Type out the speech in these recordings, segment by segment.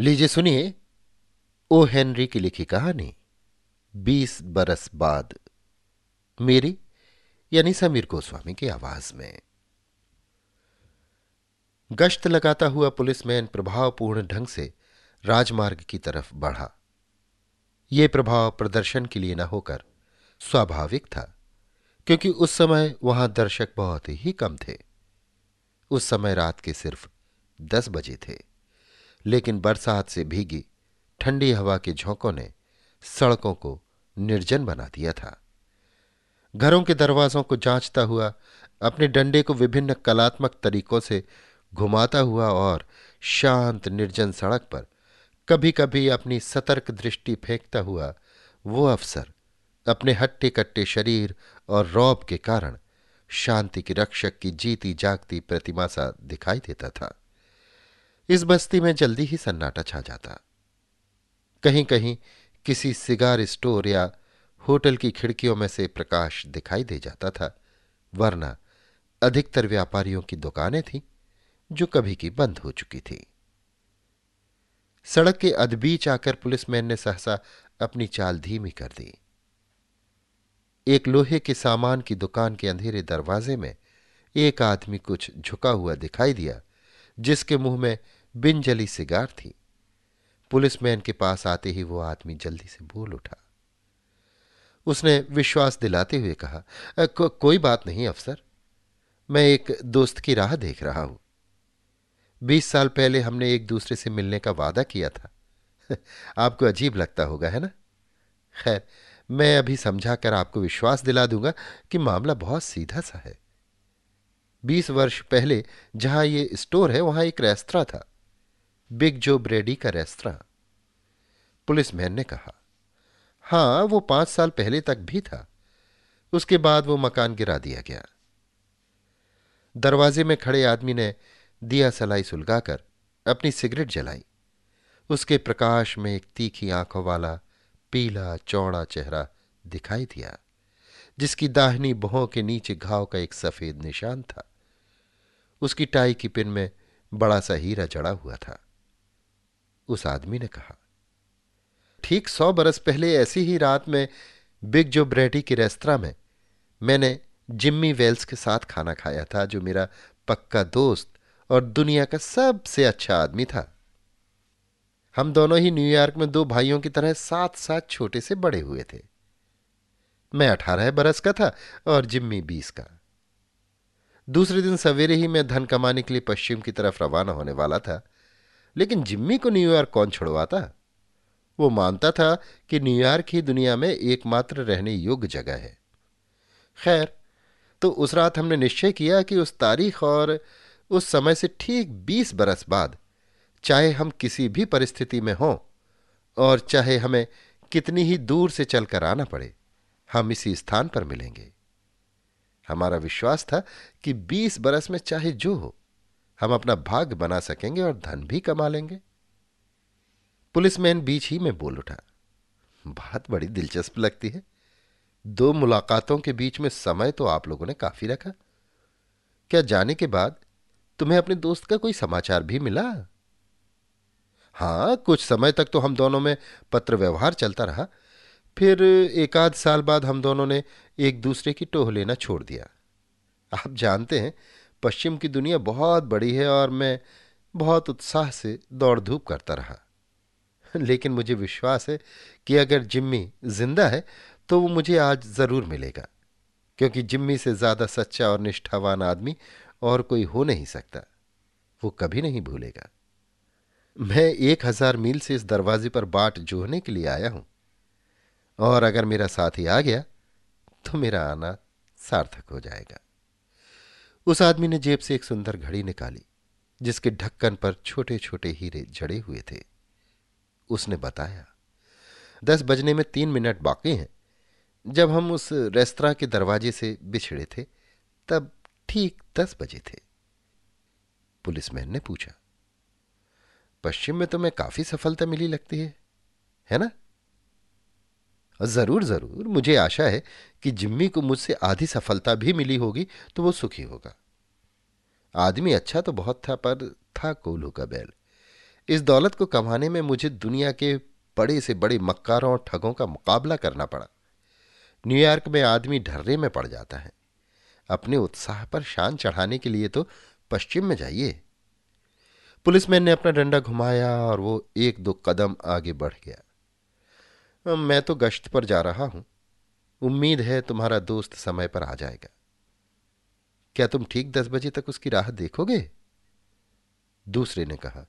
लीजिए सुनिए, O Henry की लिखी कहानी, बीस बरस बाद, मेरी, यानी समीर गोस्वामी की आवाज़ में। गश्त लगाता हुआ पुलिसमैन प्रभावपूर्ण ढंग से राजमार्ग की तरफ़ बढ़ा। यह प्रभाव प्रदर्शन के लिए न होकर स्वाभाविक था, क्योंकि उस समय वहाँ दर्शक बहुत ही कम थे। उस समय रात के सिर्फ़ दस बजे थे। लेकिन बरसात से भीगी, ठंडी हवा के झोंकों ने सड़कों को निर्जन बना दिया था। घरों के दरवाजों को जांचता हुआ, अपने डंडे को विभिन्न कलात्मक तरीकों से घुमाता हुआ और शांत निर्जन सड़क पर कभी कभी अपनी सतर्क दृष्टि फेंकता हुआ, वो अफसर अपने हट्टे कट्टे शरीर और रौब के कारण शांति की रक्षक की जीती जागती प्रतिमा सा दिखाई देता था। इस बस्ती में जल्दी ही सन्नाटा छा जाता। कहीं कहीं किसी सिगार स्टोर या होटल की खिड़कियों में से प्रकाश दिखाई दे जाता था, वरना अधिकतर व्यापारियों की दुकानें थीं, जो कभी की बंद हो चुकी थी। सड़क के अधबीच आकर पुलिसमैन ने सहसा अपनी चाल धीमी कर दी। एक लोहे के सामान की दुकान के अंधेरे दरवाजे में एक आदमी कुछ झुका हुआ दिखाई दिया, जिसके मुँह में बिन जली सिगार थी। पुलिसमैन के पास आते ही वो आदमी जल्दी से बोल उठा। उसने विश्वास दिलाते हुए कहा को, कोई बात नहीं अफसर। मैं एक दोस्त की राह देख रहा हूँ। बीस साल पहले हमने एक दूसरे से मिलने का वादा किया था। आपको अजीब लगता होगा है ना? खैर मैं अभी समझाकर आपको विश्वास दिला दूँगा कि मामला बहुत सीधा सा है। बीस वर्ष पहले जहाँ ये स्टोर है वहाँ एक रेस्तरा था। बिग जो ब्रेडी का रेस्तरा। पुलिसमैन ने कहा, हाँ, वो पाँच साल पहले तक भी था। उसके बाद वो मकान गिरा दिया गया। दरवाजे में खड़े आदमी ने दिया सलाई सुलगाकर अपनी सिगरेट जलाई। उसके प्रकाश में एक तीखी आँखों वाला पीला, चौड़ा चेहरा दिखाई दिया, जिसकी दाहिनी बहों के नीचे घाव का एक सफ़ेद निशान था। उसकी टाई की पिन में बड़ा सा हीरा जड़ा हुआ था। उस आदमी ने कहा, ठीक सौ बरस पहले ऐसी ही रात में बिग जो ब्रेडी के रेस्तरा में मैंने जिम्मी वेल्स के साथ खाना खाया था, जो मेरा पक्का दोस्त और दुनिया का सबसे अच्छा आदमी था। हम दोनों ही न्यूयॉर्क में दो भाइयों की तरह साथ साथ छोटे से बड़े हुए थे। मैं अठारह बरस का था और जिम्मी बीस का। दूसरे दिन सवेरे ही मैं धन कमाने के लिए पश्चिम की तरफ़ रवाना होने वाला था। लेकिन जिम्मी को न्यूयॉर्क कौन छुड़वाता? वो मानता था कि न्यूयॉर्क ही दुनिया में एकमात्र रहने योग्य जगह है। खैर तो उस रात हमने निश्चय किया कि उस तारीख और उस समय से ठीक बीस बरस बाद, चाहे हम किसी भी परिस्थिति में हों और चाहे हमें कितनी ही दूर से चलकर आना पड़े, हम इसी स्थान पर मिलेंगे। हमारा विश्वास था कि बीस बरस में चाहे जो हो हम अपना भाग बना सकेंगे और धन भी कमा लेंगे। पुलिसमैन बीच ही में बोल उठा, बात बड़ी दिलचस्प लगती है। दो मुलाकातों के बीच में समय तो आप लोगों ने काफ़ी रखा। क्या जाने के बाद तुम्हें अपने दोस्त का कोई समाचार भी मिला? हाँ, कुछ समय तक तो हम दोनों में पत्र व्यवहार चलता रहा। फिर एकाध साल बाद हम दोनों ने एक दूसरे की टोह लेना छोड़ दिया। आप जानते हैं पश्चिम की दुनिया बहुत बड़ी है और मैं बहुत उत्साह से दौड़ धूप करता रहा। लेकिन मुझे विश्वास है कि अगर जिम्मी ज़िंदा है तो वो मुझे आज ज़रूर मिलेगा, क्योंकि जिम्मी से ज़्यादा सच्चा और निष्ठावान आदमी और कोई हो नहीं सकता। वो कभी नहीं भूलेगा। मैं एक हज़ार मील से इस दरवाजे पर बाट जोहने के लिए आया हूँ, और अगर मेरा साथी आ गया तो मेरा आना सार्थक हो जाएगा। उस आदमी ने जेब से एक सुंदर घड़ी निकाली, जिसके ढक्कन पर छोटे छोटे हीरे जड़े हुए थे। उसने बताया, दस बजने में तीन मिनट बाकी हैं। जब हम उस रेस्तरा के दरवाजे से बिछड़े थे, तब ठीक दस बजे थे। पुलिसमैन ने पूछा, पश्चिम में तुम्हें काफ़ी सफलता मिली लगती है है ना? ज़रूर ज़रूर। मुझे आशा है कि जिम्मी को मुझसे आधी सफलता भी मिली होगी तो वो सुखी होगा। आदमी अच्छा तो बहुत था, पर था कोल्हू का बैल। इस दौलत को कमाने में मुझे दुनिया के बड़े से बड़े मक्कारों और ठगों का मुकाबला करना पड़ा। न्यूयॉर्क में आदमी ढर्रे में पड़ जाता है। अपने उत्साह पर शान चढ़ाने के लिए तो पश्चिम में जाइए। पुलिसमैन ने अपना डंडा घुमाया और वो एक दो कदम आगे बढ़ गया। मैं तो गश्त पर जा रहा हूँ। उम्मीद है तुम्हारा दोस्त समय पर आ जाएगा। क्या तुम ठीक दस बजे तक उसकी राह देखोगे? दूसरे ने कहा,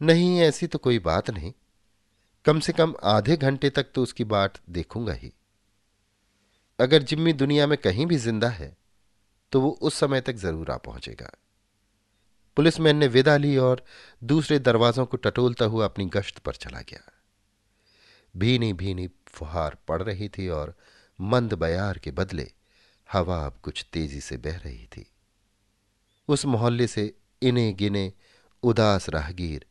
नहीं, ऐसी तो कोई बात नहीं। कम से कम आधे घंटे तक तो उसकी बाट देखूँगा ही। अगर जिम्मी दुनिया में कहीं भी ज़िंदा है तो वो उस समय तक ज़रूर आ पहुंचेगा। पुलिसमैन ने विदा ली और दूसरे दरवाजों को टटोलता हुआ अपनी गश्त पर चला गया। भीनी भीनी फुहार पड़ रही थी और मंद बयार के बदले हवा अब कुछ तेज़ी से बह रही थी। उस मोहल्ले से इने गिने उदास राहगीर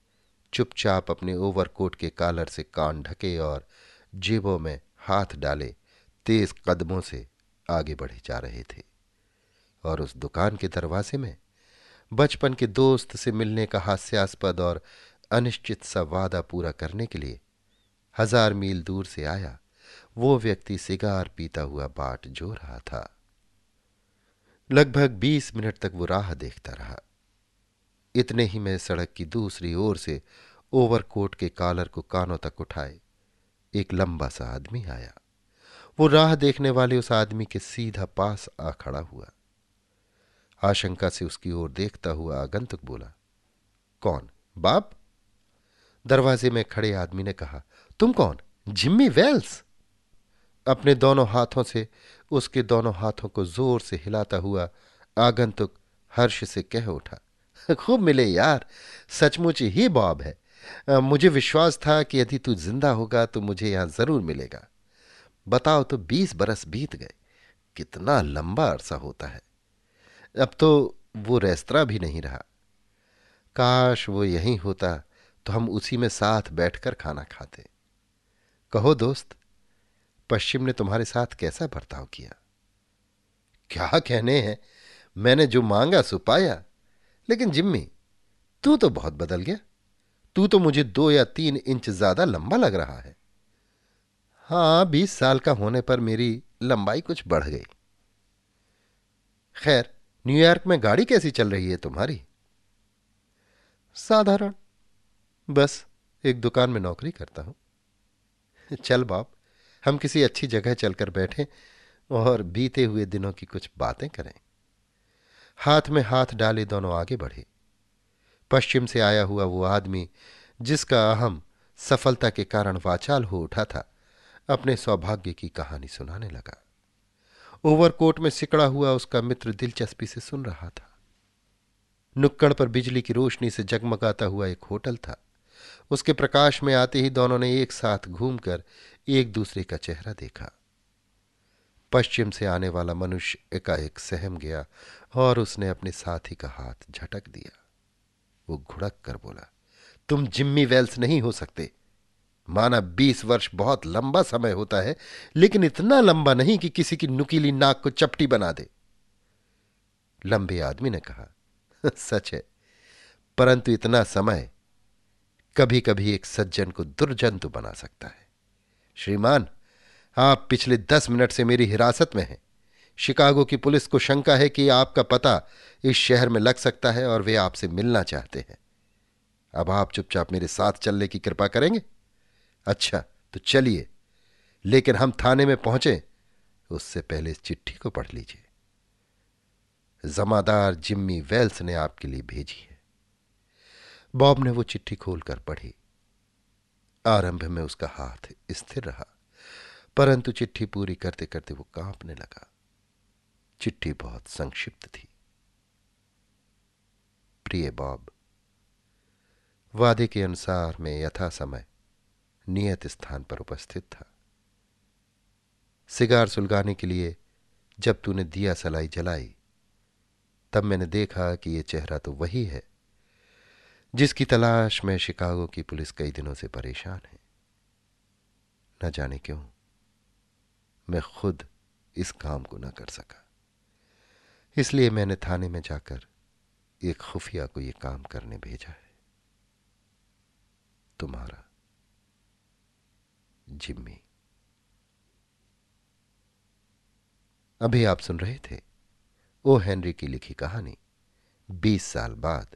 चुपचाप अपने ओवरकोट के कालर से कान ढके और जेबों में हाथ डाले तेज कदमों से आगे बढ़े जा रहे थे। और उस दुकान के दरवाजे में बचपन के दोस्त से मिलने का हास्यास्पद और अनिश्चित सा वादा पूरा करने के लिए हज़ार मील दूर से आया। वो व्यक्ति सिगार पीता हुआ बाट जो रहा था। लगभग बीस मिनट तक वो राह देखता रहा। इतने ही में सड़क की दूसरी ओर से ओवरकोट के कालर को कानों तक उठाए, एक लंबा सा आदमी आया। वो राह देखने वाले उस आदमी के सीधा पास आ खड़ा हुआ। आशंका से उसकी ओर देखता हुआ आगंतुक बोला, कौन? बाप? दरवाजे में खड़े आदमी ने कहा तुम कौन? Jimmy Wales. अपने दोनों हाथों से, उसके दोनों हाथों को ज़ोर से हिलाता हुआ आगंतुक हर्ष से कह उठा, खूब मिले यार, सचमुच ही बॉब है। मुझे विश्वास था कि यदि तू ज़िंदा होगा तो मुझे यहाँ ज़रूर मिलेगा। बताओ तो बीस बरस बीत गए, कितना लंबा अरसा होता है। अब तो वो रेस्तरा भी नहीं रहा। काश वो यहीं होता तो हम उसी में साथ बैठकर खाना खाते। कहो दोस्त, पश्चिम ने तुम्हारे साथ कैसा बर्ताव किया? क्या कहने हैं? मैंने जो मांगा सो पाया। लेकिन जिम्मी, तू तो बहुत बदल गया। तू तो मुझे दो या तीन इंच ज़्यादा लंबा लग रहा है। हाँ, बीस साल का होने पर मेरी लंबाई कुछ बढ़ गई। खैर, न्यूयॉर्क में गाड़ी कैसी चल रही है तुम्हारी? साधारण। बस, एक दुकान में नौकरी करता हूँ। चल बाप, हम किसी अच्छी जगह चलकर बैठे और बीते हुए दिनों की कुछ बातें करें। हाथ में हाथ डाले दोनों आगे बढ़े। पश्चिम से आया हुआ वो आदमी, जिसका अहम सफलता के कारण वाचाल हो उठा था, अपने सौभाग्य की कहानी सुनाने लगा। ओवरकोट में सिकड़ा हुआ उसका मित्र दिलचस्पी से सुन रहा था। नुक्कड़ पर बिजली की रोशनी से जगमगाता हुआ एक होटल था। उसके प्रकाश में आते ही दोनों ने एक साथ घूमकर एक दूसरे का चेहरा देखा। पश्चिम से आने वाला मनुष्य एकाएक सहम गया और उसने अपने साथी का हाथ झटक दिया। वो घुड़क कर बोला, तुम जिम्मी वेल्स नहीं हो सकते। माना बीस वर्ष बहुत लंबा समय होता है, लेकिन इतना लंबा नहीं कि किसी की नुकीली नाक को चपटी बना दे। लंबे आदमी ने कहा, सच है, परंतु इतना समय कभी कभी एक सज्जन को दुर्जंतु बना सकता है। श्रीमान, आप पिछले दस मिनट से मेरी हिरासत में हैं। शिकागो की पुलिस को शंका है कि आपका पता इस शहर में लग सकता है और वे आपसे मिलना चाहते हैं। अब आप चुपचाप मेरे साथ चलने की कृपा करेंगे? अच्छा तो चलिए। लेकिन हम थाने में पहुँचे, उससे पहले इस चिट्ठी को पढ़ लीजिए। जमादार जिम्मी वेल्स ने आपके लिए भेजी बॉब ने वो चिट्ठी खोलकर पढ़ी। आरंभ में उसका हाथ स्थिर रहा, परंतु चिट्ठी पूरी करते करते वो कांपने लगा। चिट्ठी बहुत संक्षिप्त थी। प्रिय बॉब, वादे के अनुसार मैं यथा समय नियत स्थान पर उपस्थित था। सिगार सुलगाने के लिए जब तूने दिया सलाई जलाई, तब मैंने देखा कि यह चेहरा तो वही है जिसकी तलाश में शिकागो की पुलिस कई दिनों से परेशान है। न जाने क्यों, मैं खुद इस काम को न कर सका। इसलिए मैंने थाने में जाकर एक खुफिया को यह काम करने भेजा है। तुम्हारा जिम्मी। अभी आप सुन रहे थे ओ हेनरी की लिखी कहानी, बीस साल बाद।